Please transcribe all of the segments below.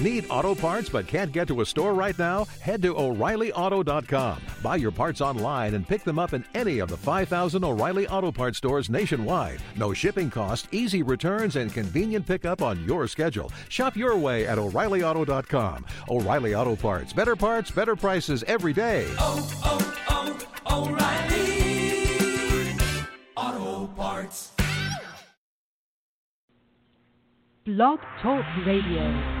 Need auto parts but can't get to a store right now? Head to O'ReillyAuto.com. Buy your parts online and pick them up in any of the 5,000 O'Reilly Auto Parts stores nationwide. No shipping cost, easy returns, and convenient pickup on your schedule. Shop your way at O'ReillyAuto.com. O'Reilly Auto Parts. Better parts, better prices every day. Oh, oh, oh, O'Reilly Auto Parts. Blog Talk Radio.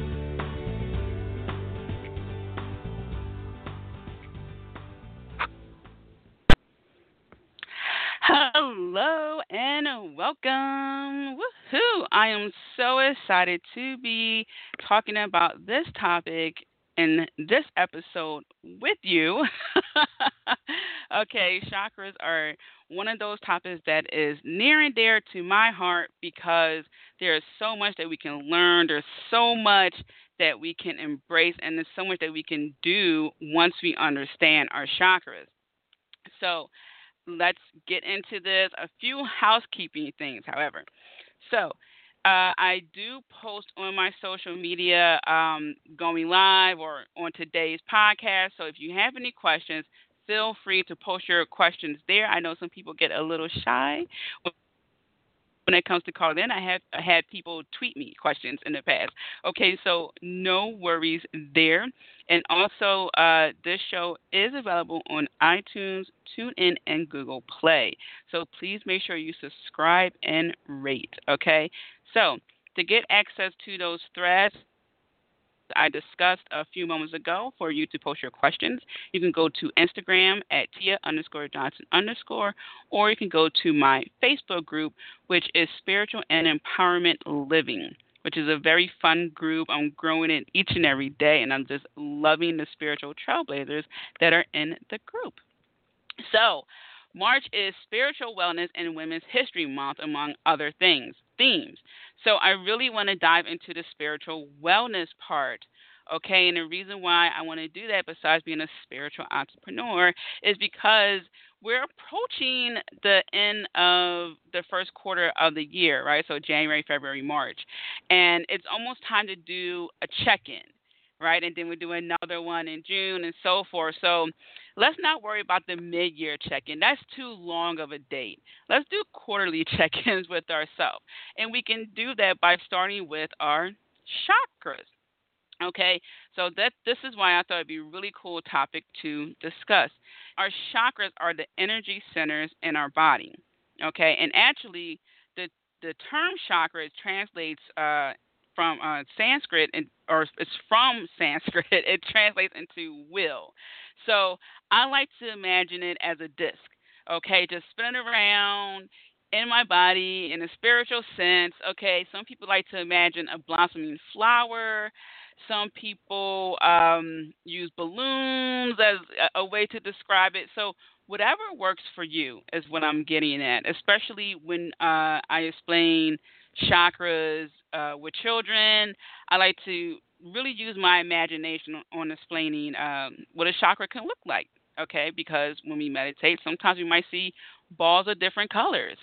Hello and welcome. Woohoo! I am so excited to be talking about this topic in this episode with you. okay, chakras are one of those topics that is near and dear to my heart because there's so much that we can learn, there's so much that we can embrace, and there's so much that we can do once we understand our chakras. So, let's get into this. A few housekeeping things, however. So, uh, I do post on my social media um, going live or on today's podcast. So, if you have any questions, feel free to post your questions there. I know some people get a little shy when it comes to calling in. I have had people tweet me questions in the past. Okay, so no worries there. And also, uh, this show is available on iTunes, TuneIn, and Google Play. So please make sure you subscribe and rate. Okay, so to get access to those threads, I discussed a few moments ago for you to post your questions. You can go to Instagram at Tia underscore Johnson underscore, or you can go to my Facebook group, which is Spiritual and Empowerment Living, which is a very fun group. I'm growing it each and every day, and I'm just loving the spiritual trailblazers that are in the group. So, March is Spiritual Wellness and Women's History Month, among other things themes. So I really want to dive into the spiritual wellness part. Okay, and the reason why I want to do that, besides being a spiritual entrepreneur, is because we're approaching the end of the first quarter of the year, right? So January, February, March. And it's almost time to do a check in right? And then we do another one in June and so forth. So let's not worry about the mid year check in. That's too long of a date. Let's do quarterly check ins with ourselves. And we can do that by starting with our chakras. Okay, so that this is why I thought it'd be a really cool topic to discuss. Our chakras are the energy centers in our body. Okay, and actually, the the term chakra translates uh, from uh, Sanskrit, and, or it's from Sanskrit. It translates into will. So I like to imagine it as a disc. Okay, just spinning around in my body in a spiritual sense. Okay, some people like to imagine a blossoming flower. Some people um, use balloons as a, way to describe it. So whatever works for you is what I'm getting at, especially when uh, I explain chakras uh, with children. I like to really use my imagination on explaining um, what a chakra can look like. Okay, because when we meditate, sometimes we might see balls of different colors.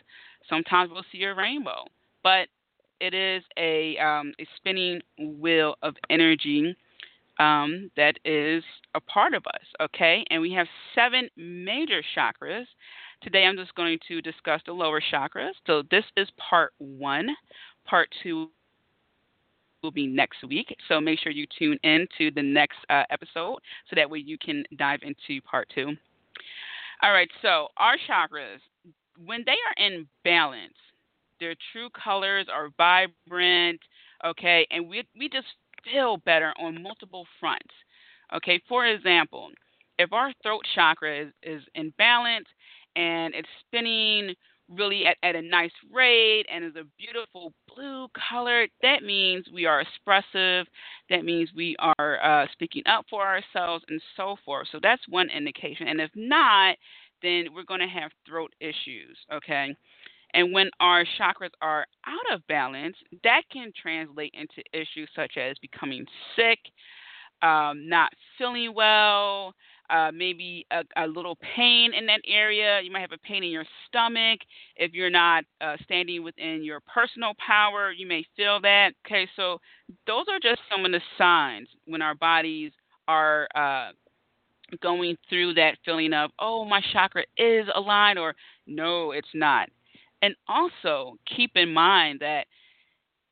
Sometimes we'll see a rainbow, but it is a um, a spinning wheel of energy um, that is a part of us. Okay, and we have seven major chakras. Today, I'm just going to discuss the lower chakras. So this is part one. Part two will be next week. So make sure you tune in to the next uh, episode so that way you can dive into part two. All right, so our chakras, when they are in balance, their true colors are vibrant, okay, and we, we just feel better on multiple fronts. Okay, for example, if our throat chakra is, is in balance and it's spinning really at, at a nice rate and is a beautiful blue color, that means we are expressive. That means we are uh, speaking up for ourselves and so forth. So that's one indication. And if not, then we're going to have throat issues, okay? And when our chakras are out of balance, that can translate into issues such as becoming sick, um, not feeling well, uh, maybe a, a, little pain in that area. You might have a pain in your stomach. If you're not uh, standing within your personal power, you may feel that. Okay, so those are just some of the signs when our bodies are uh, going through that feeling of, oh, my chakra is aligned, or no, it's not. And also keep in mind that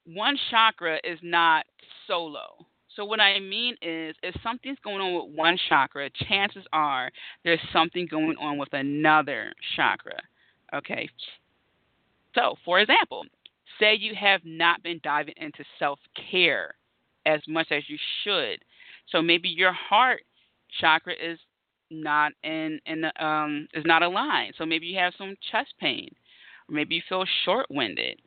one chakra is not solo. So what I mean is, if something's going on with one chakra, chances are there's something going on with another chakra. Okay. So, for example, say you have not been diving into self-care as much as you should. So maybe your heart chakra is not in in the, um is not aligned. So maybe you have some chest pain, maybe you feel short-winded.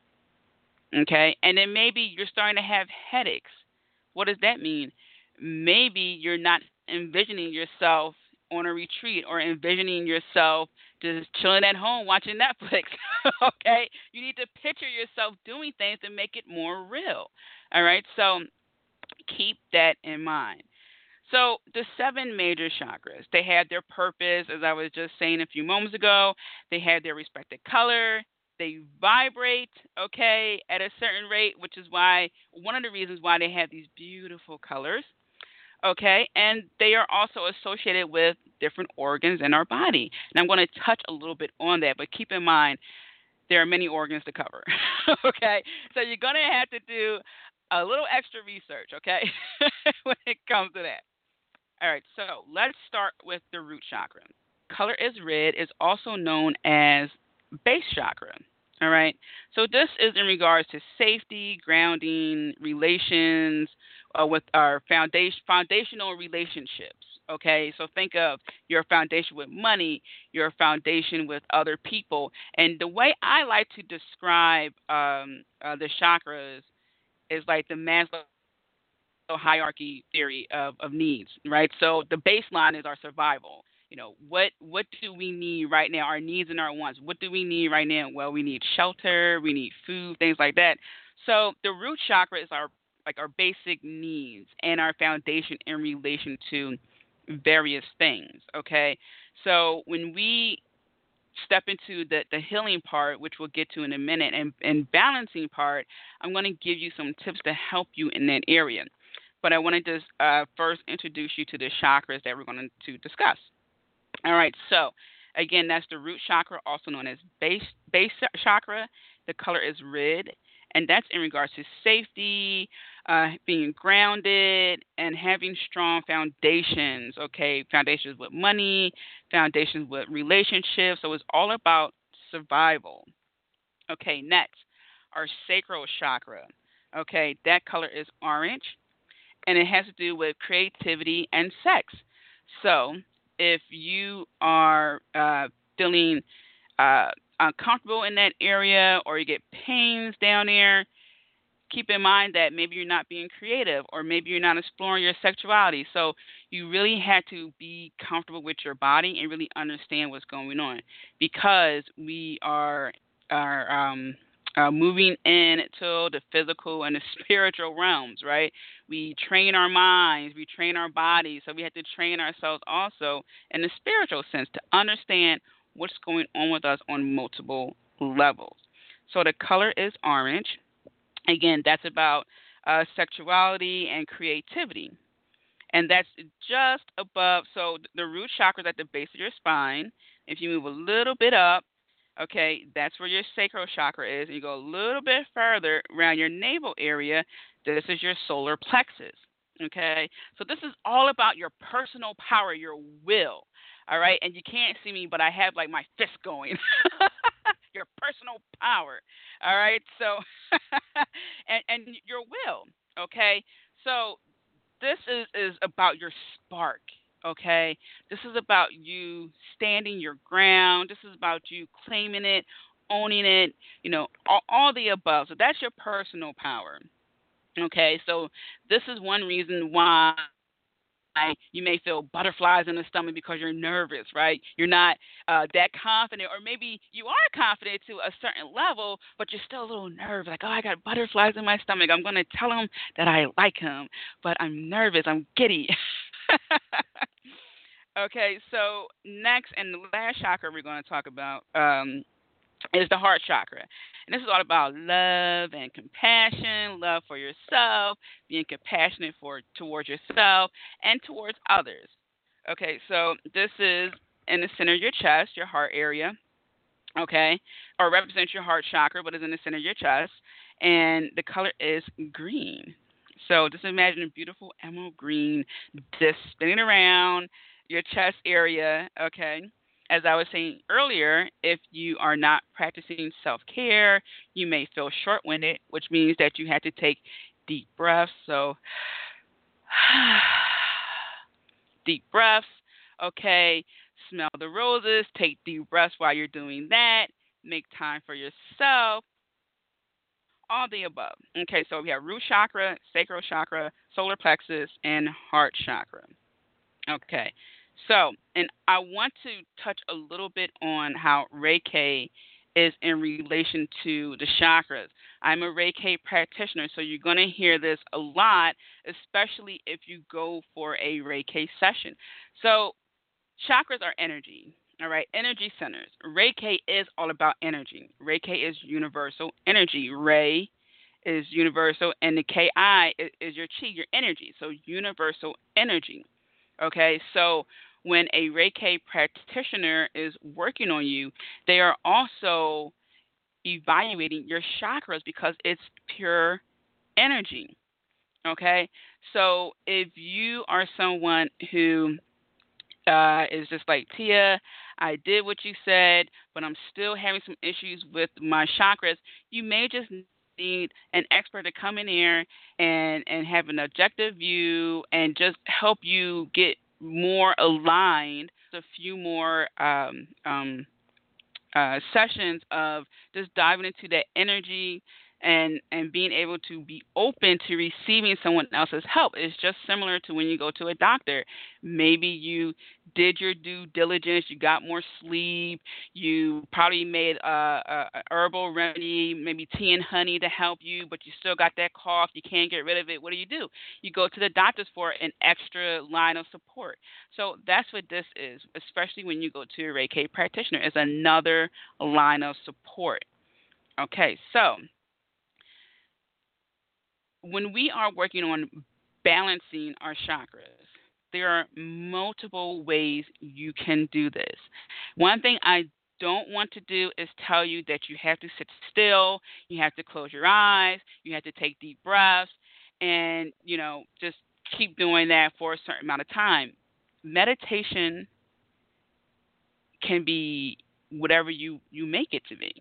Okay, and then maybe you're starting to have headaches. What does that mean? Maybe you're not envisioning yourself on a retreat or envisioning yourself just chilling at home watching Netflix. okay? You need to picture yourself doing things to make it more real. All right? So keep that in mind. So the seven major chakras, they have their purpose, as I was just saying a few moments ago. They have their respective color, they vibrate, okay, at a certain rate, which is why one of the reasons why they have these beautiful colors, okay, and they are also associated with different organs in our body. And I'm going to touch a little bit on that, but keep in mind there are many organs to cover, okay? So you're going to have to do a little extra research, okay, when it comes to that. All right, so let's start with the root chakra. Color is red is also known as base chakra. All right. So this is in regards to safety, grounding, relations uh, with our foundation, foundational relationships. Okay. So think of your foundation with money, your foundation with other people, and the way I like to describe um, uh, the chakras is like the Maslow hierarchy theory of, of needs, right? So the baseline is our survival you know what what do we need right now our needs and our wants? What do we need right now? Well we need shelter we need food things like that. So the root chakra is our like our basic needs and our foundation in relation to various things okay? So when we step into the, the healing part which we'll get to in a minute and, and balancing part i'm going to give you some tips to help you in that area. But i want to just uh, first introduce you to the chakras that we're going to discuss all right, so again, that's the root chakra, also known as base base chakra. The color is red, and that's in regards to safety, uh, being grounded, and having strong foundations. Okay, foundations with money, foundations with relationships. So it's all about survival. Okay, next, our sacral chakra. Okay, that color is orange, and it has to do with creativity and sex. So if you are uh, feeling uh, uncomfortable in that area or you get pains down there, keep in mind that maybe you're not being creative or maybe you're not exploring your sexuality. So you really have to be comfortable with your body and really understand what's going on because we are are um, uh, moving into the physical and the spiritual realms, right? We train our minds, we train our bodies, so we have to train ourselves also in the spiritual sense to understand what's going on with us on multiple levels. So the color is orange. Again, that's about uh, sexuality and creativity. And that's just above, so the root chakra is at the base of your spine. If you move a little bit up, Okay, that's where your sacral chakra is. And you go a little bit further around your navel area. This is your solar plexus. Okay, so this is all about your personal power, your will. All right, and you can't see me, but I have like my fist going. your personal power. All right, so and and your will. Okay, so this is is about your spark okay? This is about you standing your ground. This is about you claiming it, owning it, you know, all, all the above. So that's your personal power, okay? So this is one reason why you may feel butterflies in the stomach because you're nervous, right? You're not uh, that confident, or maybe you are confident to a certain level, but you're still a little nervous. Like, oh, I got butterflies in my stomach. I'm going to tell him that I like him, but I'm nervous. I'm giddy. okay, so next and the last chakra we're going to talk about um, is the heart chakra. And this is all about love and compassion, love for yourself, being compassionate for towards yourself and towards others. Okay, so this is in the center of your chest, your heart area. Okay, or represents your heart chakra, but is in the center of your chest, and the color is green. So just imagine a beautiful emerald green disc spinning around your chest area. Okay, as I was saying earlier, if you are not practicing self care, you may feel short winded, which means that you have to take deep breaths. So, deep breaths. Okay, smell the roses, take deep breaths while you're doing that, make time for yourself. All the above. Okay, so we have root chakra, sacral chakra, solar plexus, and heart chakra. Okay, so, and I want to touch a little bit on how Reiki is in relation to the chakras. I'm a Reiki practitioner, so you're going to hear this a lot, especially if you go for a Reiki session. So, chakras are energy. All right, energy centers. Reiki is all about energy. Reiki is universal energy. Rei is universal, and the Ki is, is your chi, your energy. So universal energy. Okay, so when a Reiki practitioner is working on you, they are also evaluating your chakras because it's pure energy. Okay? So if you are someone who uh, is just like Tia, I did what you said, but I'm still having some issues with my chakras, you may just need an expert to come in here and and have an objective view and just help you get more aligned, a few more um, um, uh, sessions of just diving into that energy and and being able to be open to receiving someone else's help. Is just similar to when you go to a doctor. Maybe you did your due diligence you got more sleep you probably made a, a, a herbal remedy maybe tea and honey to help you but you still got that cough you can't get rid of it. What do you do? You go to the doctors for an extra line of support. So that's what this is especially when you go to a reiki practitioner is another line of support. Okay so when we are working on balancing our chakras, there are multiple ways you can do this. One thing I don't want to do is tell you that you have to sit still, you have to close your eyes, you have to take deep breaths, and you know just keep doing that for a certain amount of time. Meditation can be whatever you you make it to be.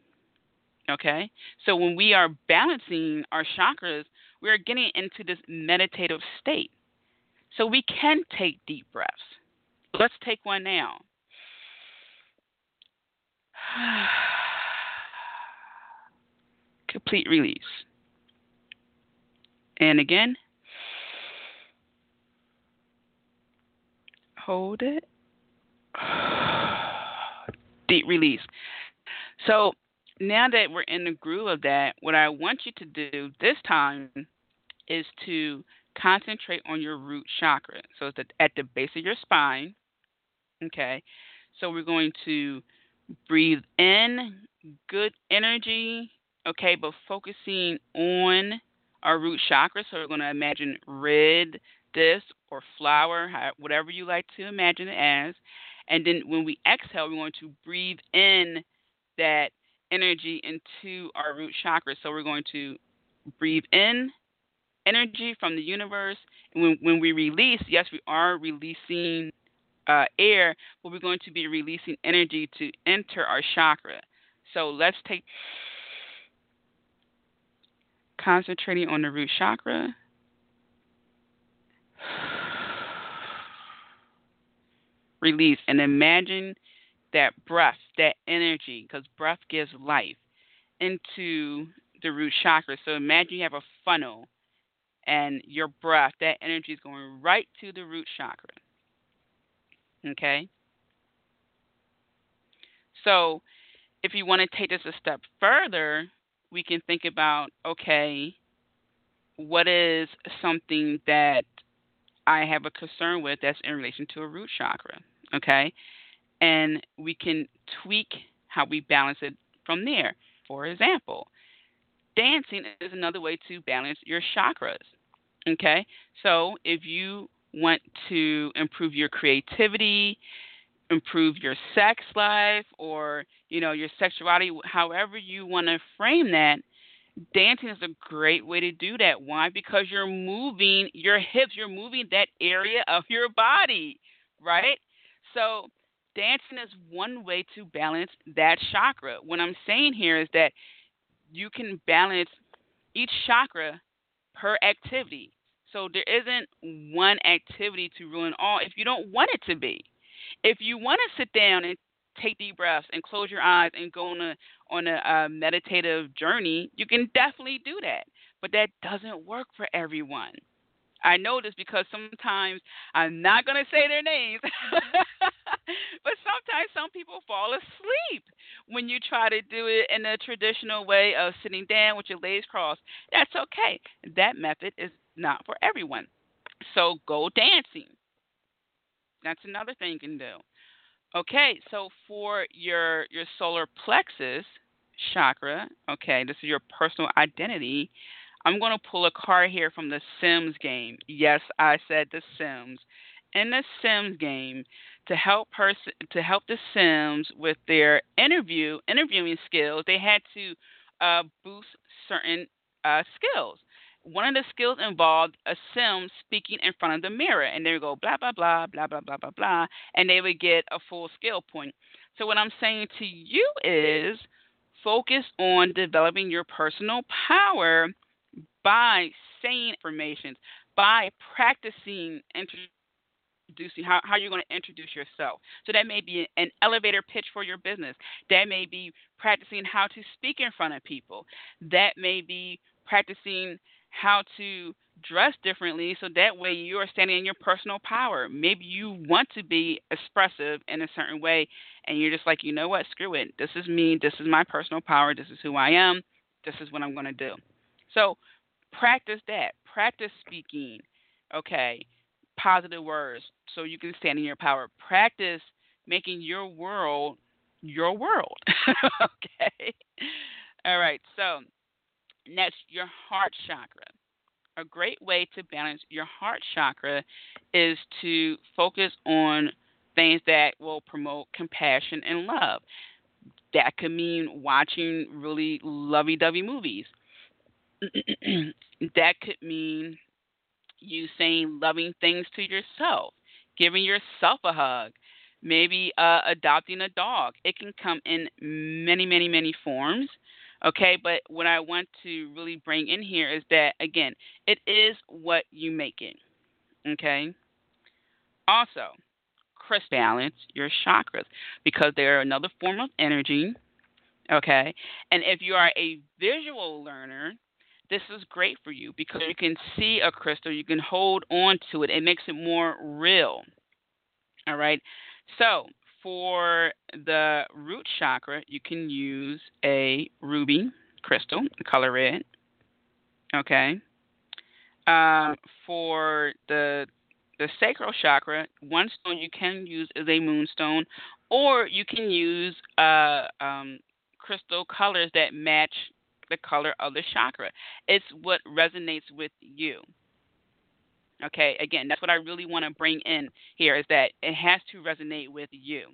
Okay? So when we are balancing our chakras, we are getting into this meditative state. So we can take deep breaths. Let's take one now. Complete release. And again, hold it. Deep release. So now that we're in the groove of that, what I want you to do this time is to concentrate on your root chakra. So it's at the base of your spine. Okay. So we're going to breathe in good energy. Okay, but focusing on our root chakra. So we're going to imagine red disc or flower, whatever you like to imagine it as. And then when we exhale, we're going to breathe in that energy into our root chakra. So we're going to breathe in energy from the universe. And when, when we release, yes, we are releasing uh, air, but we're going to be releasing energy to enter our chakra. So let's take concentrating on the root chakra. Release and imagine that breath, that energy, because breath gives life into the root chakra. So imagine you have a funnel and your breath, that energy is going right to the root chakra. Okay? So, if you want to take this a step further, we can think about okay, what is something that I have a concern with that's in relation to a root chakra? Okay? And we can tweak how we balance it from there. For example, dancing is another way to balance your chakras. Okay? So if you want to improve your creativity, improve your sex life or, you know, your sexuality, however you want to frame that, dancing is a great way to do that. Why? Because you're moving your hips, you're moving that area of your body, right? So dancing is one way to balance that chakra. What I'm saying here is that you can balance each chakra per activity. So there isn't one activity to ruin all if you don't want it to be. If you want to sit down and take deep breaths and close your eyes and go on a on a uh, meditative journey, you can definitely do that. But that doesn't work for everyone. I know this because sometimes I'm not going to say their names, but sometimes some people fall asleep when you try to do it in a traditional way of sitting down with your legs crossed. That's okay. That method is not for everyone. So go dancing. That's another thing you can do. Okay, so for your your solar plexus chakra, okay, this is your personal identity. I'm going to pull a card here from the Sims game. Yes, I said the Sims. In the Sims game, to help person to help the Sims with their interview interviewing skills, they had to uh, boost certain uh, skills one of the skills involved assumes speaking in front of the mirror. And they would go blah, blah, blah, blah, blah, blah, blah, blah. And they would get a full skill point. So, what I'm saying to you is focus on developing your personal power by saying affirmations, by practicing introducing how, how you're going to introduce yourself. So that may be an elevator pitch for your business. That may be practicing how to speak in front of people. That may be practicing how to dress differently so that way you are standing in your personal power. Maybe you want to be expressive in a certain way and you're just like, you know what, screw it. This is me. This is my personal power. This is who I am. This is what I'm going to do. So practice that. Practice speaking, okay, positive words so you can stand in your power. Practice making your world your world, okay? All right, so next, your heart chakra. A great way to balance your heart chakra is to focus on things that will promote compassion and love. That could mean watching really lovey dovey movies. that could mean you saying loving things to yourself, giving yourself a hug, maybe uh, adopting a dog. It can come in many, many, many forms. Okay, but what I want to really bring in here is that, again, it is what you make it. Okay? Also, crystal balance your chakras because they're another form of energy. Okay? And if you are a visual learner, this is great for you because you can see a crystal, you can hold on to it, it makes it more real. All right. So, for the root chakra, you can use a ruby crystal, color red. Okay. Um, for the the sacral chakra, one stone you can use is a moonstone, or you can use uh, um, crystal colors that match the color of the chakra. It's what resonates with you. Okay, again, that's what I really want to bring in here is that it has to resonate with you.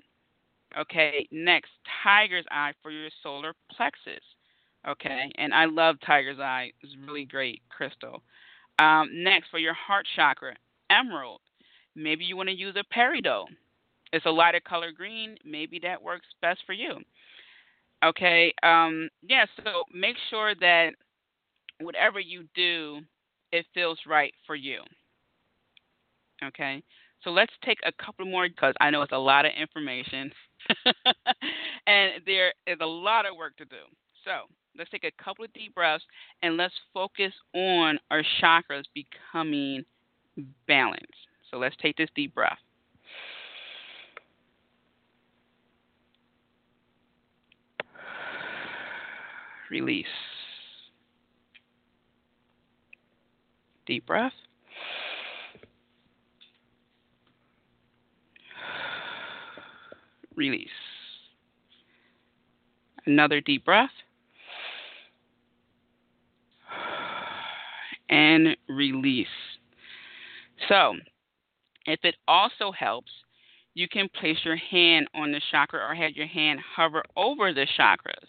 Okay, next, tiger's eye for your solar plexus. Okay, and I love tiger's eye. It's really great crystal. Um, next, for your heart chakra, emerald. Maybe you want to use a peridot. It's a lighter color green. Maybe that works best for you. Okay. Um, yeah. So make sure that whatever you do, it feels right for you. Okay. So let's take a couple more because I know it's a lot of information, and there is a lot of work to do. So Let's take a couple of deep breaths and let's focus on our chakras becoming balanced. So let's take this deep breath. Release. Deep breath. Release. Another deep breath. And release. So, if it also helps, you can place your hand on the chakra or have your hand hover over the chakras.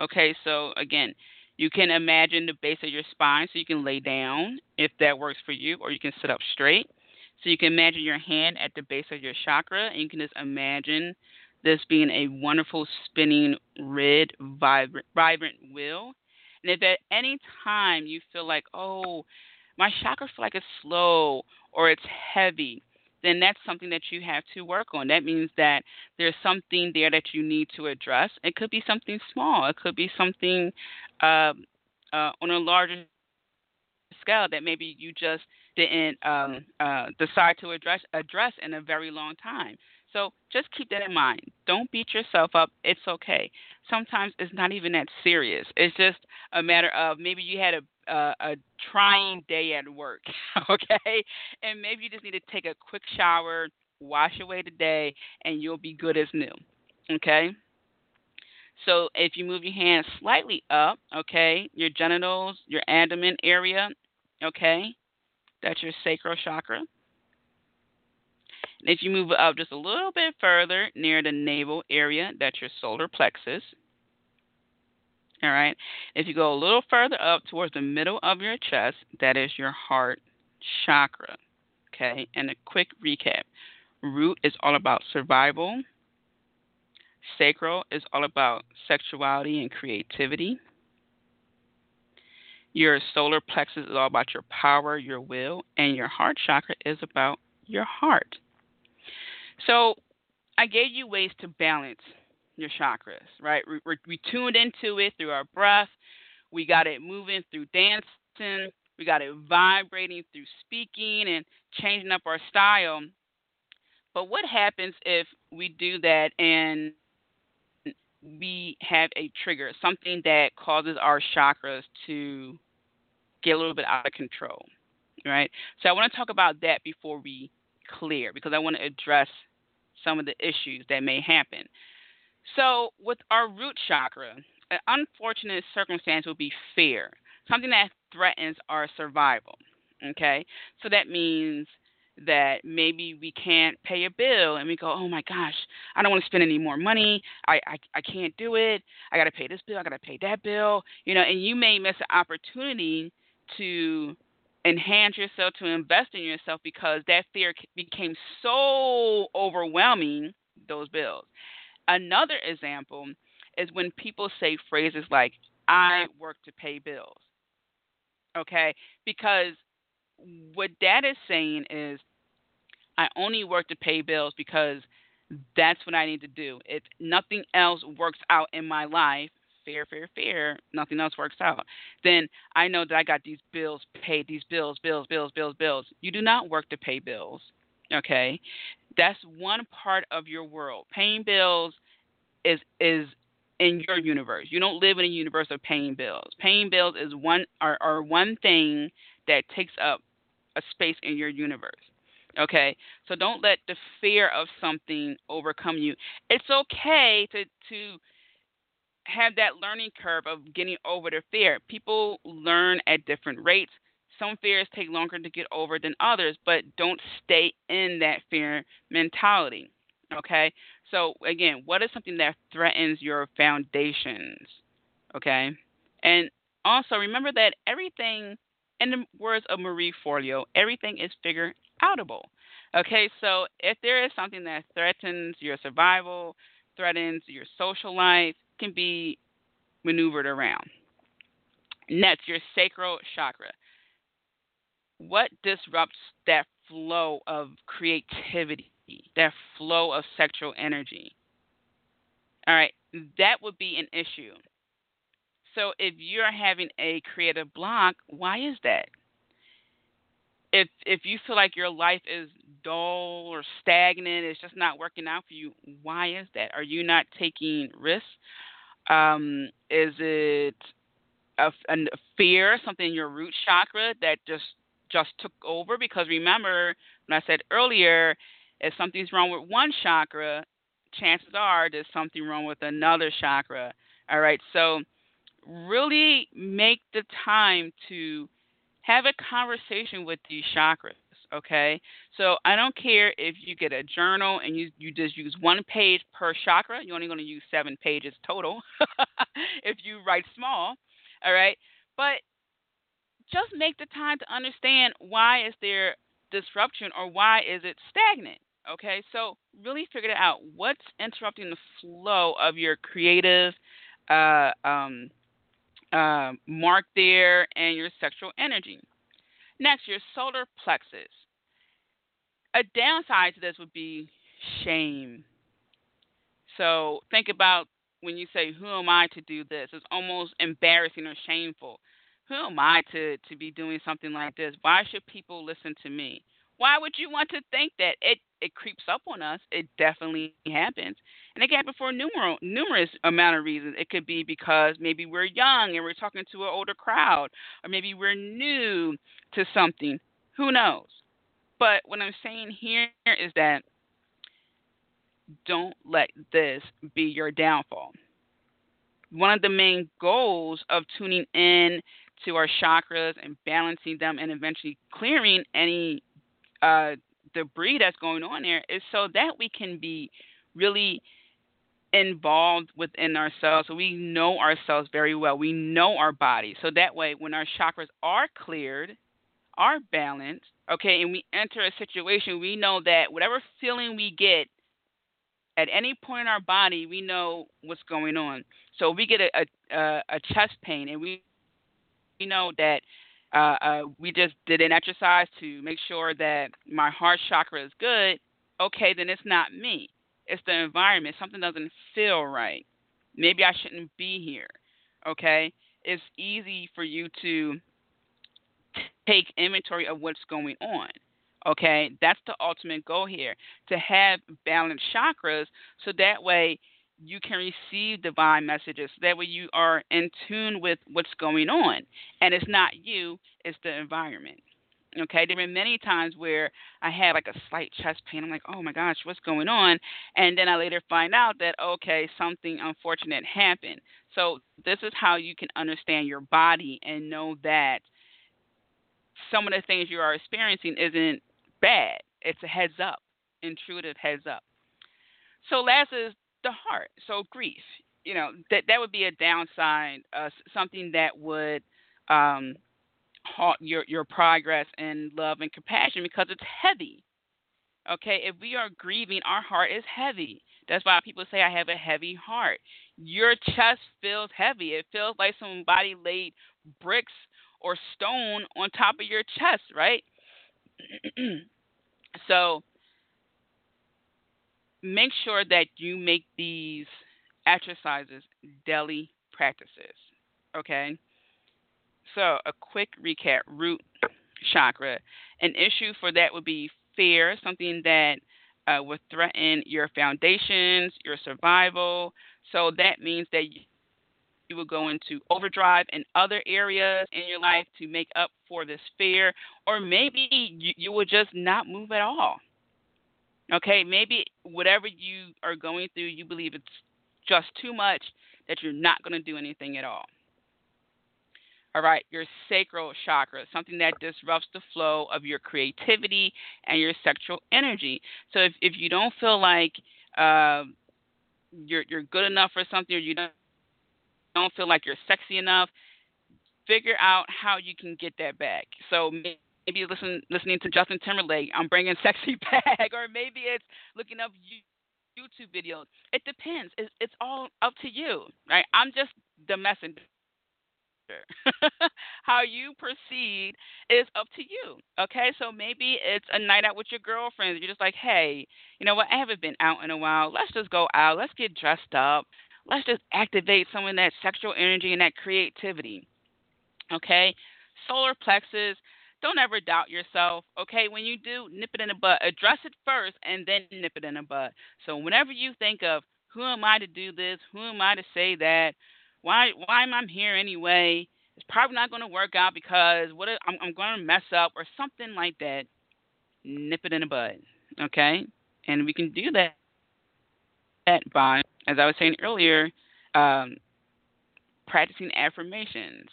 Okay, so again, you can imagine the base of your spine so you can lay down if that works for you, or you can sit up straight. So you can imagine your hand at the base of your chakra, and you can just imagine this being a wonderful spinning red vibrant, vibrant wheel. And if at any time you feel like, oh, my chakra feel like it's slow or it's heavy, then that's something that you have to work on. That means that there's something there that you need to address. It could be something small. It could be something uh, uh, on a larger scale that maybe you just didn't um, uh, decide to address address in a very long time. So just keep that in mind. Don't beat yourself up. It's okay. Sometimes it's not even that serious. It's just a matter of maybe you had a a, a trying day at work, okay? And maybe you just need to take a quick shower, wash away the day, and you'll be good as new, okay? So if you move your hands slightly up, okay, your genitals, your abdomen area, okay, that's your sacral chakra. And if you move up just a little bit further near the navel area, that's your solar plexus. All right. If you go a little further up towards the middle of your chest, that is your heart chakra. Okay. And a quick recap root is all about survival, sacral is all about sexuality and creativity. Your solar plexus is all about your power, your will, and your heart chakra is about your heart. So I gave you ways to balance your chakras, right? We, we, tuned into it through our breath. We got it moving through dancing. We got it vibrating through speaking and changing up our style. But what happens if we do that and we have a trigger, something that causes our chakras to get a little bit out of control, right? So I want to talk about that before we clear because I want to address some of the issues that may happen. So, with our root chakra, an unfortunate circumstance would be fear, something that threatens our survival. Okay, so that means that maybe we can't pay a bill and we go, oh my gosh, I don't want to spend any more money. I, I, I can't do it. I got to pay this bill. I got to pay that bill. You know, and you may miss an opportunity to enhance yourself, to invest in yourself because that fear became so overwhelming, those bills. Another example is when people say phrases like, I work to pay bills. Okay? Because what that is saying is, I only work to pay bills because that's what I need to do. If nothing else works out in my life, fair, fair, fair, nothing else works out, then I know that I got these bills paid, these bills, bills, bills, bills, bills. You do not work to pay bills. Okay? That's one part of your world. Paying bills is is in your universe. You don't live in a universe of paying bills. Paying bills is one or, or one thing that takes up a space in your universe. Okay? So don't let the fear of something overcome you. It's okay to to have that learning curve of getting over the fear. People learn at different rates. Some fears take longer to get over than others, but don't stay in that fear mentality. Okay? So, again, what is something that threatens your foundations? Okay? And also remember that everything, in the words of Marie Forleo, everything is figure outable. Okay, so if there is something that threatens your survival, threatens your social life, can be maneuvered around. Next, your sacral chakra. What disrupts that flow of creativity, that flow of sexual energy? All right, that would be an issue. So if you're having a creative block, why is that? If if you feel like your life is dull or stagnant, it's just not working out for you, why is that? Are you not taking risks? Um, is it a, a fear, something in your root chakra that just just took over? Because remember, when I said earlier, if something's wrong with one chakra, chances are there's something wrong with another chakra. All right, so really make the time to have a conversation with these chakras. Okay, so I don't care if you get a journal and you you just use one page per chakra. You're only going to use seven pages total if you write small. All right, but just make the time to understand why is there disruption or why is it stagnant. Okay, so really figure it out what's interrupting the flow of your creative uh, um, uh, mark there and your sexual energy. Next, your solar plexus. A downside to this would be shame. So think about when you say, Who am I to do this? It's almost embarrassing or shameful. Who am I to, to be doing something like this? Why should people listen to me? Why would you want to think that? It it creeps up on us. It definitely happens. And it can happen for numerous numerous amount of reasons. It could be because maybe we're young and we're talking to an older crowd, or maybe we're new to something. Who knows? But what I'm saying here is that don't let this be your downfall. One of the main goals of tuning in to our chakras and balancing them and eventually clearing any uh, debris that's going on there is so that we can be really involved within ourselves. So we know ourselves very well. We know our body. So that way, when our chakras are cleared, are balanced, okay, and we enter a situation, we know that whatever feeling we get at any point in our body, we know what's going on. So we get a, a, a chest pain, and we we know that uh, uh, we just did an exercise to make sure that my heart chakra is good. Okay, then it's not me. It's the environment. Something doesn't feel right. Maybe I shouldn't be here. Okay, it's easy for you to take inventory of what's going on. Okay, that's the ultimate goal here to have balanced chakras so that way you can receive divine messages. That way you are in tune with what's going on. And it's not you, it's the environment. Okay, there have been many times where I had like a slight chest pain. I'm like, oh my gosh, what's going on? And then I later find out that, okay, something unfortunate happened. So, this is how you can understand your body and know that some of the things you are experiencing isn't bad. It's a heads up, intuitive heads up. So last is the heart. So grief. You know that that would be a downside, uh, something that would um, halt your your progress in love and compassion because it's heavy. Okay, if we are grieving, our heart is heavy. That's why people say I have a heavy heart. Your chest feels heavy. It feels like somebody laid bricks or stone on top of your chest, right? so make sure that you make these exercises daily practices. Okay? So, a quick recap root chakra. An issue for that would be fear, something that uh, would threaten your foundations, your survival. So, that means that you will go into overdrive in other areas in your life to make up for this fear, or maybe you, you will just not move at all. Okay, maybe whatever you are going through, you believe it's just too much that you're not going to do anything at all. All right, your sacral chakra, something that disrupts the flow of your creativity and your sexual energy. So if, if you don't feel like uh, you're you're good enough for something, or you don't don't feel like you're sexy enough, figure out how you can get that back. So maybe you listen listening to Justin Timberlake, I'm bringing sexy back, or maybe it's looking up YouTube videos. It depends. It's, it's all up to you, right? I'm just the messenger. How you proceed is up to you. Okay, so maybe it's a night out with your girlfriends. You're just like, hey, you know what? I haven't been out in a while. Let's just go out. Let's get dressed up let's just activate some of that sexual energy and that creativity. Okay? Solar plexus, don't ever doubt yourself. Okay? When you do, nip it in the butt. Address it first and then nip it in the butt. So whenever you think of who am I to do this? Who am I to say that? Why why am I here anyway? It's probably not going to work out because what if, I'm, I'm going to mess up or something like that. Nip it in the bud, okay? And we can do that by, as I was saying earlier, um, practicing affirmations,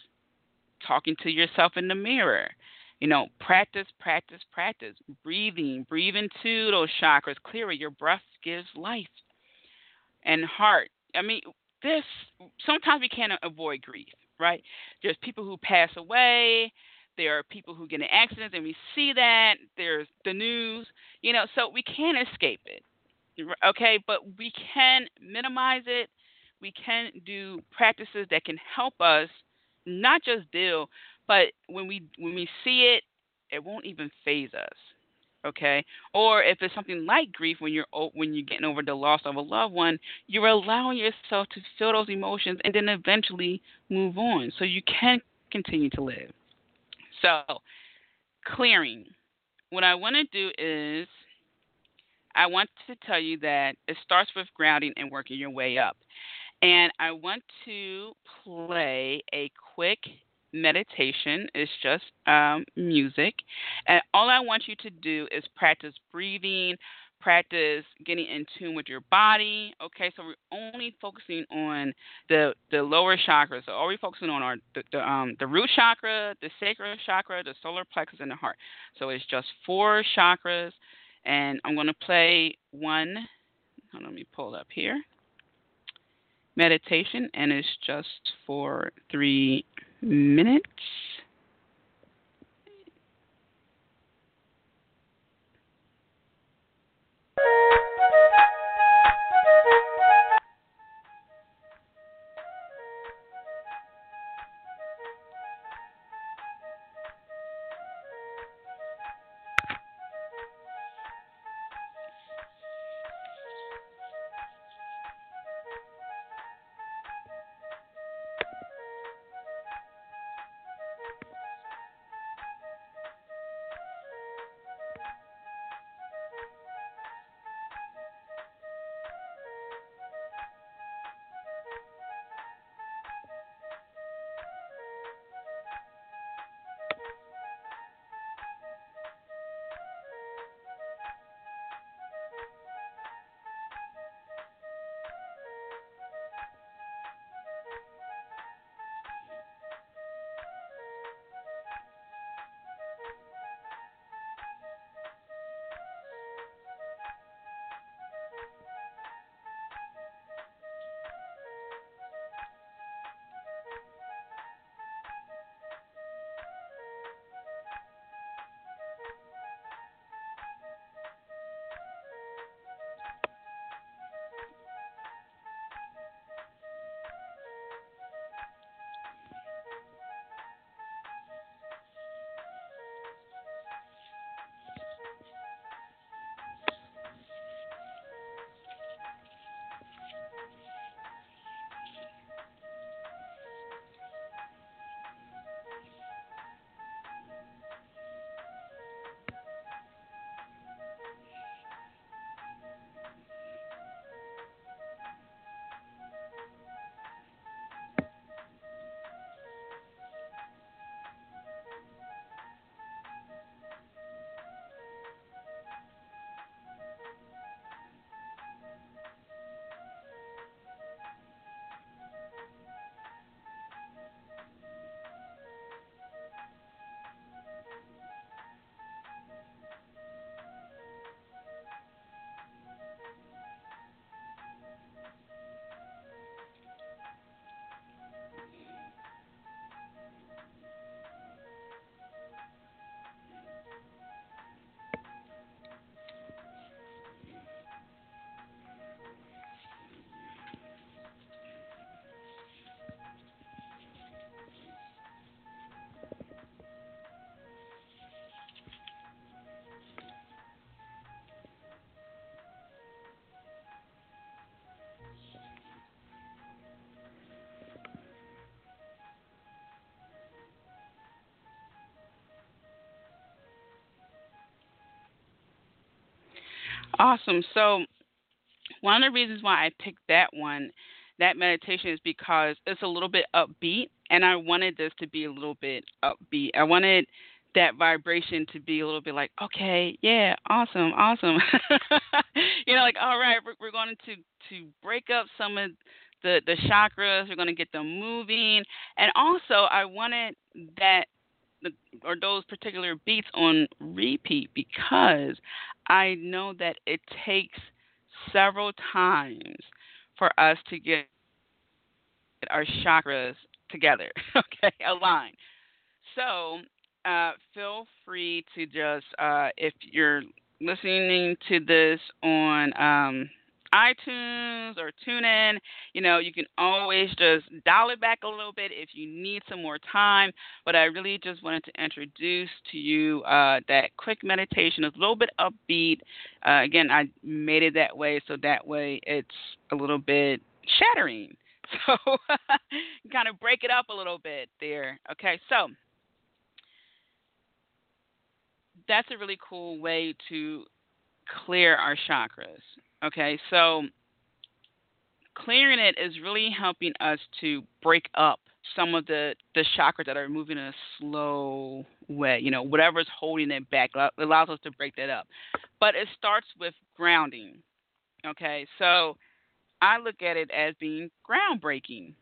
talking to yourself in the mirror. You know, practice, practice, practice. Breathing, breathe into those chakras. Clearer, your breath gives life. And heart. I mean, this sometimes we can't avoid grief, right? There's people who pass away. There are people who get in accidents, and we see that. There's the news, you know, so we can't escape it okay but we can minimize it we can do practices that can help us not just deal but when we when we see it it won't even phase us okay? Or if it's something like grief when you're when you're getting over the loss of a loved one you're allowing yourself to feel those emotions and then eventually move on. So you can continue to live. So clearing. What i want to do is I want to tell you that it starts with grounding and working your way up. And I want to play a quick meditation. It's just um, music. And all I want you to do is practice breathing, practice getting in tune with your body. Okay, so we're only focusing on the the lower chakras. So all we're focusing on are the the, um, the root chakra, the sacral chakra, the solar plexus, and the heart. So it's just four chakras and I'm going to play one. Let me pull up here. Meditation, and it's just for three minutes. Awesome. So, one of the reasons why I picked that one, that meditation, is because it's a little bit upbeat, and I wanted this to be a little bit upbeat. I wanted that vibration to be a little bit like, okay, yeah, awesome, awesome. you know, like, all right, we're, we're going to to break up some of the the chakras. We're going to get them moving, and also I wanted that or those particular beats on repeat because I know that it takes several times for us to get our chakras together, okay, aligned. So uh, feel free to just, uh, if you're listening to this on um, iTunes or TuneIn, you know, you can always just dial it back a little bit if you need some more time. But I really just wanted to introduce to you uh, that quick meditation is a little bit upbeat. Uh, again, I made it that way so that way it's a little bit shattering. So kind of break it up a little bit there. Okay, so that's a really cool way to clear our chakras. Okay, so clearing it is really helping us to break up some of the the chakras that are moving in a slow way. You know, whatever's holding it back allows us to break that up. But it starts with grounding. Okay, so I look at it as being groundbreaking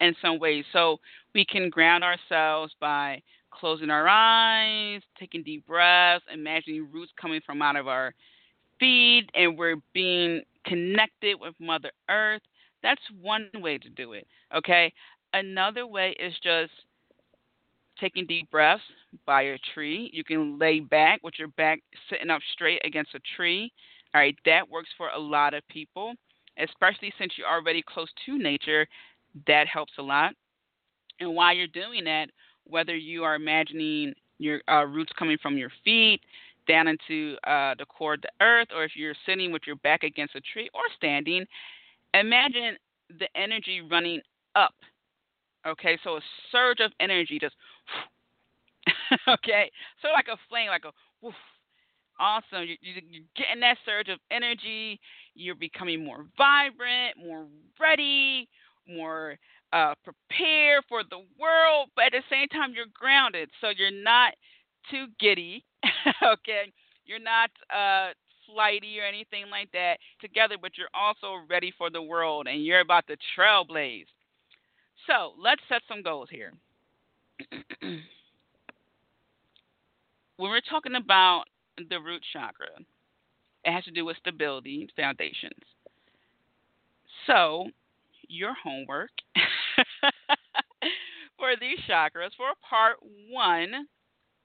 in some ways. So we can ground ourselves by closing our eyes, taking deep breaths, imagining roots coming from out of our feet, and we're being connected with Mother Earth. That's one way to do it. Okay. Another way is just taking deep breaths by a tree. You can lay back with your back sitting up straight against a tree. All right, that works for a lot of people, especially since you're already close to nature. That helps a lot. And while you're doing that, whether you are imagining your uh, roots coming from your feet down into uh, the core of the earth, or if you're sitting with your back against a tree or standing, imagine the energy running up. Okay, so a surge of energy just, okay, so like a flame, like a woof. Awesome. You, you, you're getting that surge of energy. You're becoming more vibrant, more ready, more uh, prepare for the world, but at the same time, you're grounded. So you're not too giddy, okay? You're not uh, flighty or anything like that together, but you're also ready for the world and you're about to trailblaze. So let's set some goals here. when we're talking about the root chakra, it has to do with stability, foundations. So, your homework for these chakras for part one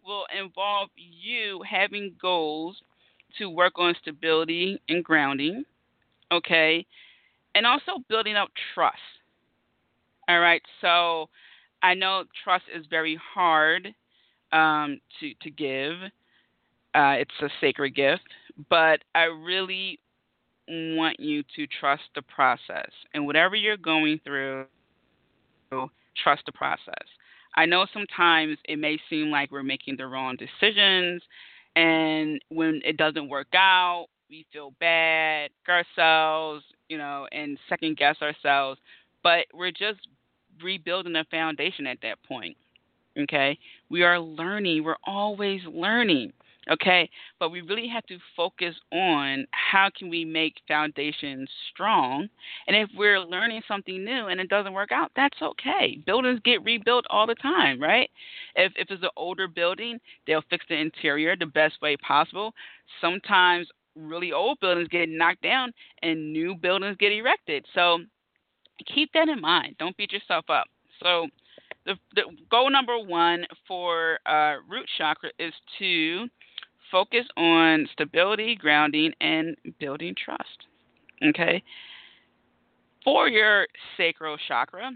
will involve you having goals to work on stability and grounding, okay, and also building up trust. All right, so I know trust is very hard um, to to give. Uh, it's a sacred gift, but I really want you to trust the process. And whatever you're going through, trust the process. I know sometimes it may seem like we're making the wrong decisions, and when it doesn't work out, we feel bad, ourselves, you know, and second guess ourselves. But we're just rebuilding a foundation at that point. Okay? We are learning, we're always learning okay? But we really have to focus on how can we make foundations strong? And if we're learning something new and it doesn't work out that's okay. Buildings get rebuilt all the time right? If if it's an older building they'll fix the interior the best way possible. Sometimes really old buildings get knocked down and new buildings get erected. So keep that in mind. Don't beat yourself up. So the, the goal number one for uh, root chakra is to focus on stability, grounding, and building trust. Okay? For your sacral chakra,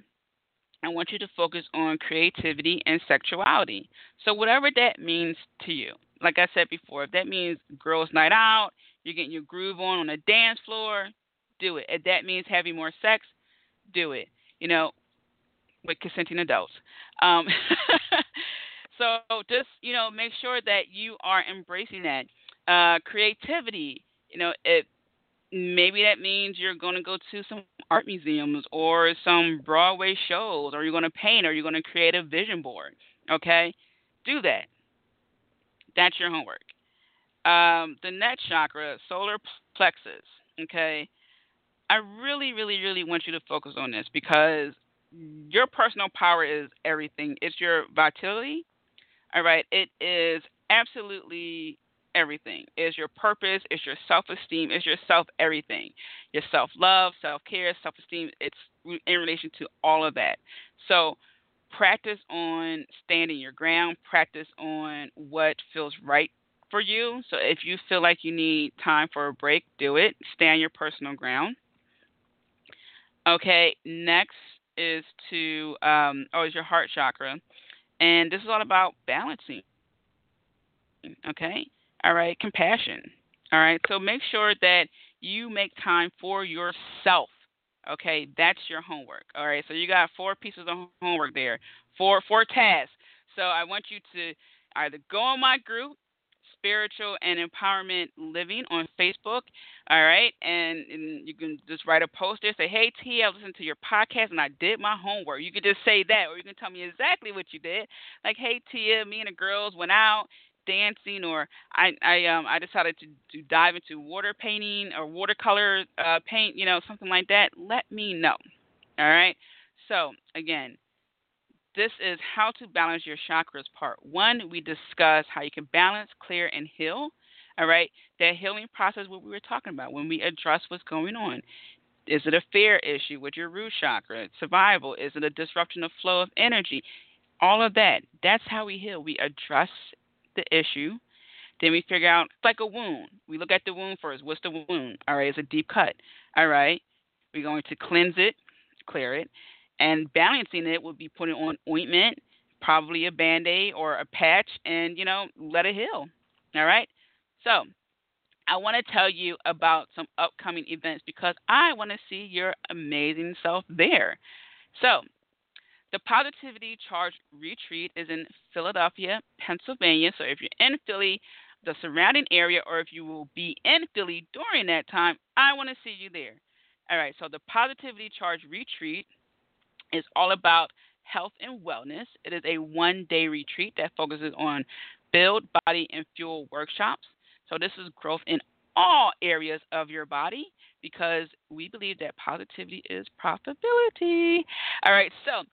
I want you to focus on creativity and sexuality. So, whatever that means to you. Like I said before, if that means girls' night out, you're getting your groove on on a dance floor, do it. If that means having more sex, do it. You know, with consenting adults. Um, So just you know, make sure that you are embracing that uh, creativity. You know, it maybe that means you're going to go to some art museums or some Broadway shows, or you're going to paint, or you're going to create a vision board. Okay, do that. That's your homework. Um, the next chakra, solar plexus. Okay, I really, really, really want you to focus on this because your personal power is everything. It's your vitality. All right, it is absolutely everything. It's your purpose, it's your self esteem, it's your self everything. Your self love, self care, self esteem, it's in relation to all of that. So practice on standing your ground, practice on what feels right for you. So if you feel like you need time for a break, do it. Stand your personal ground. Okay, next is to um, oh, is your heart chakra, and this is all about balancing. Okay, all right, compassion. All right, so make sure that you make time for yourself. Okay, that's your homework. All right, so you got four pieces of homework there, four four tasks. So I want you to either go on my group spiritual and empowerment living on Facebook. All right, and, and you can just write a post there, say, "Hey T, I listened to your podcast and I did my homework." You can just say that, or you can tell me exactly what you did. Like, "Hey Tia, me and the girls went out." dancing or I I um I decided to to dive into water painting or watercolor uh paint, you know, something like that, let me know. All right? So, again, this is how to balance your chakras part one. We discuss how you can balance, clear, and heal. All right, that healing process, what we were talking about, when we address what's going on. Is it a fear issue with your root chakra? Survival? Is it a disruption of flow of energy? All of that. That's how we heal. We address the issue. Then we figure out, it's like a wound. We look at the wound first. What's the wound? All right, it's a deep cut. All right, we're going to cleanse it, clear it. And balancing it would be putting on ointment, probably a band aid or a patch, and you know, let it heal. All right. So I want to tell you about some upcoming events because I want to see your amazing self there. So the Positivity Charge Retreat is in Philadelphia, Pennsylvania. So if you're in Philly, the surrounding area, or if you will be in Philly during that time, I want to see you there. All right, so the Positivity Charge Retreat is all about health and wellness. It is a one day retreat that focuses on build, body, and fuel workshops. So, this is growth in all areas of your body because we believe that positivity is profitability. All right, so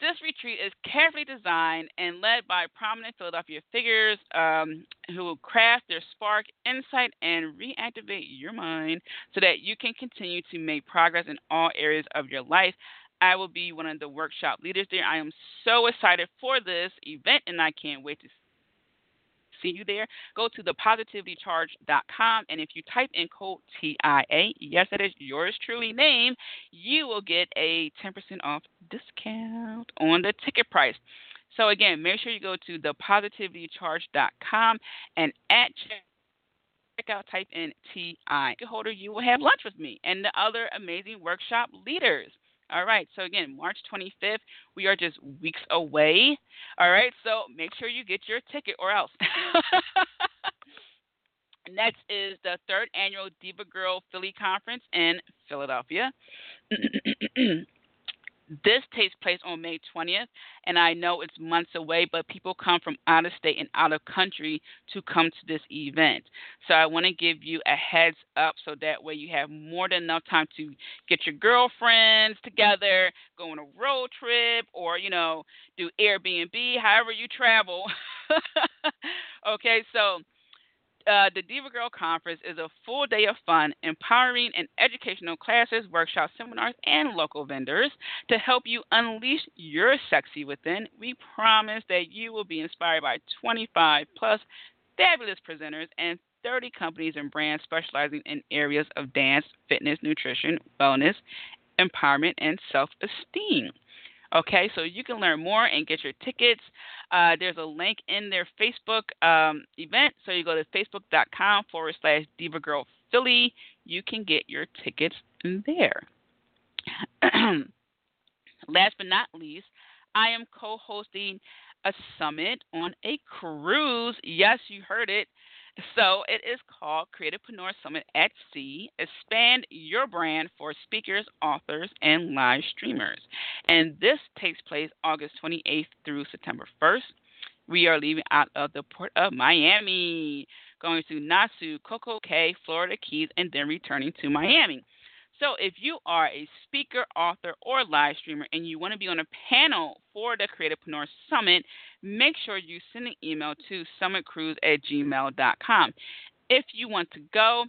this retreat is carefully designed and led by prominent Philadelphia figures um, who will craft their spark, insight, and reactivate your mind so that you can continue to make progress in all areas of your life. I will be one of the workshop leaders there. I am so excited for this event and I can't wait to see you there. Go to thepositivitycharge.com and if you type in code TIA, yes, that is yours truly name, you will get a 10% off discount on the ticket price. So again, make sure you go to thepositivitycharge.com and at checkout type in TI. Holder, you will have lunch with me and the other amazing workshop leaders. All right. So again, March 25th, we are just weeks away. All right. So make sure you get your ticket or else. Next is the third annual Diva Girl Philly Conference in Philadelphia. This takes place on May 20th, and I know it's months away, but people come from out of state and out of country to come to this event. So I want to give you a heads up so that way you have more than enough time to get your girlfriends together, go on a road trip, or, you know, do Airbnb, however you travel. okay, so uh, the Diva Girl Conference is a full day of fun, empowering, and educational classes, workshops, seminars, and local vendors to help you unleash your sexy within. We promise that you will be inspired by 25 plus fabulous presenters and 30 companies and brands specializing in areas of dance, fitness, nutrition, wellness, empowerment, and self esteem. Okay, so you can learn more and get your tickets. Uh, there's a link in their Facebook um, event. So you go to facebook.com forward slash Diva Girl Philly. You can get your tickets there. Last but not least, I am co hosting a summit on a cruise. Yes, you heard it. So it is called Creativepreneur Summit at Sea. Expand your brand for speakers, authors, and live streamers. And this takes place August 28th through September 1st. We are leaving out of the port of Miami, going to Nassau, Coco Cay, Florida Keys, and then returning to Miami. So, if you are a speaker, author, or live streamer and you want to be on a panel for the Creativepreneur Summit, make sure you send an email to summitcruise at gmail.com. If you want to go,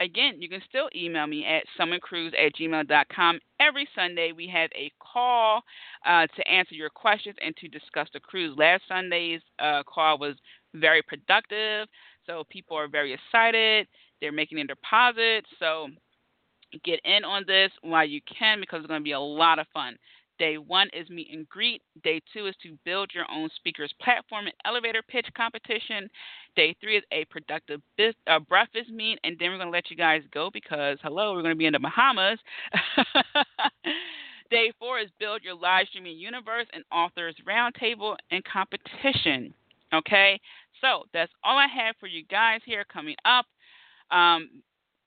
again, you can still email me at summitcruise at gmail.com. Every Sunday, we have a call uh, to answer your questions and to discuss the cruise. Last Sunday's uh, call was very productive, so people are very excited. They're making their deposits. So, get in on this while you can because it's going to be a lot of fun. Day one is meet and greet. Day two is to build your own speaker's platform and elevator pitch competition. Day three is a productive biz, uh, breakfast meet, and then we're going to let you guys go because, hello, we're going to be in the Bahamas. Day four is build your live streaming universe and authors roundtable and competition. Okay, so that's all I have for you guys here coming up. Um,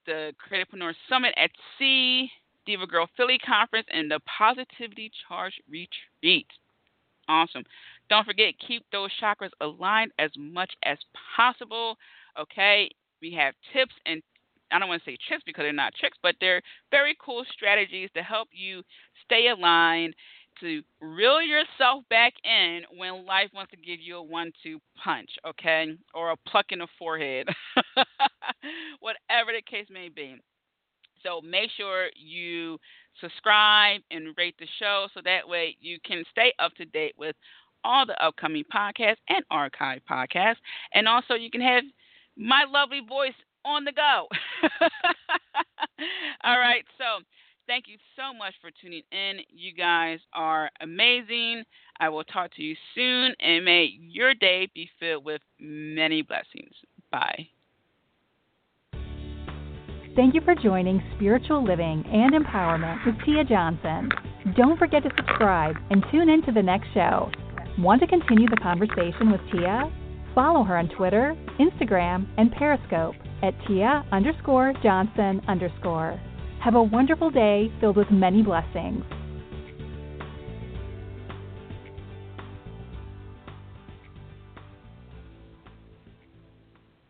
the Creativepreneur Summit at Sea, Diva Girl Philly Conference, and the Positivity Charge Retreat. Awesome. Don't forget, keep those chakras aligned as much as possible. Okay, we have tips and I don't want to say tricks because they're not tricks, but they're very cool strategies to help you stay aligned to reel yourself back in when life wants to give you a one two punch, okay? Or a pluck in the forehead. Whatever the case may be. So make sure you subscribe and rate the show so that way you can stay up to date with all the upcoming podcasts and archive podcasts. And also you can have my lovely voice on the go. all right, so Thank you so much for tuning in. You guys are amazing. I will talk to you soon, and may your day be filled with many blessings. Bye. Thank you for joining Spiritual Living and Empowerment with Tia Johnson. Don't forget to subscribe and tune in to the next show. Want to continue the conversation with Tia? Follow her on Twitter, Instagram, and Periscope at Tia underscore Johnson underscore. Have a wonderful day filled with many blessings.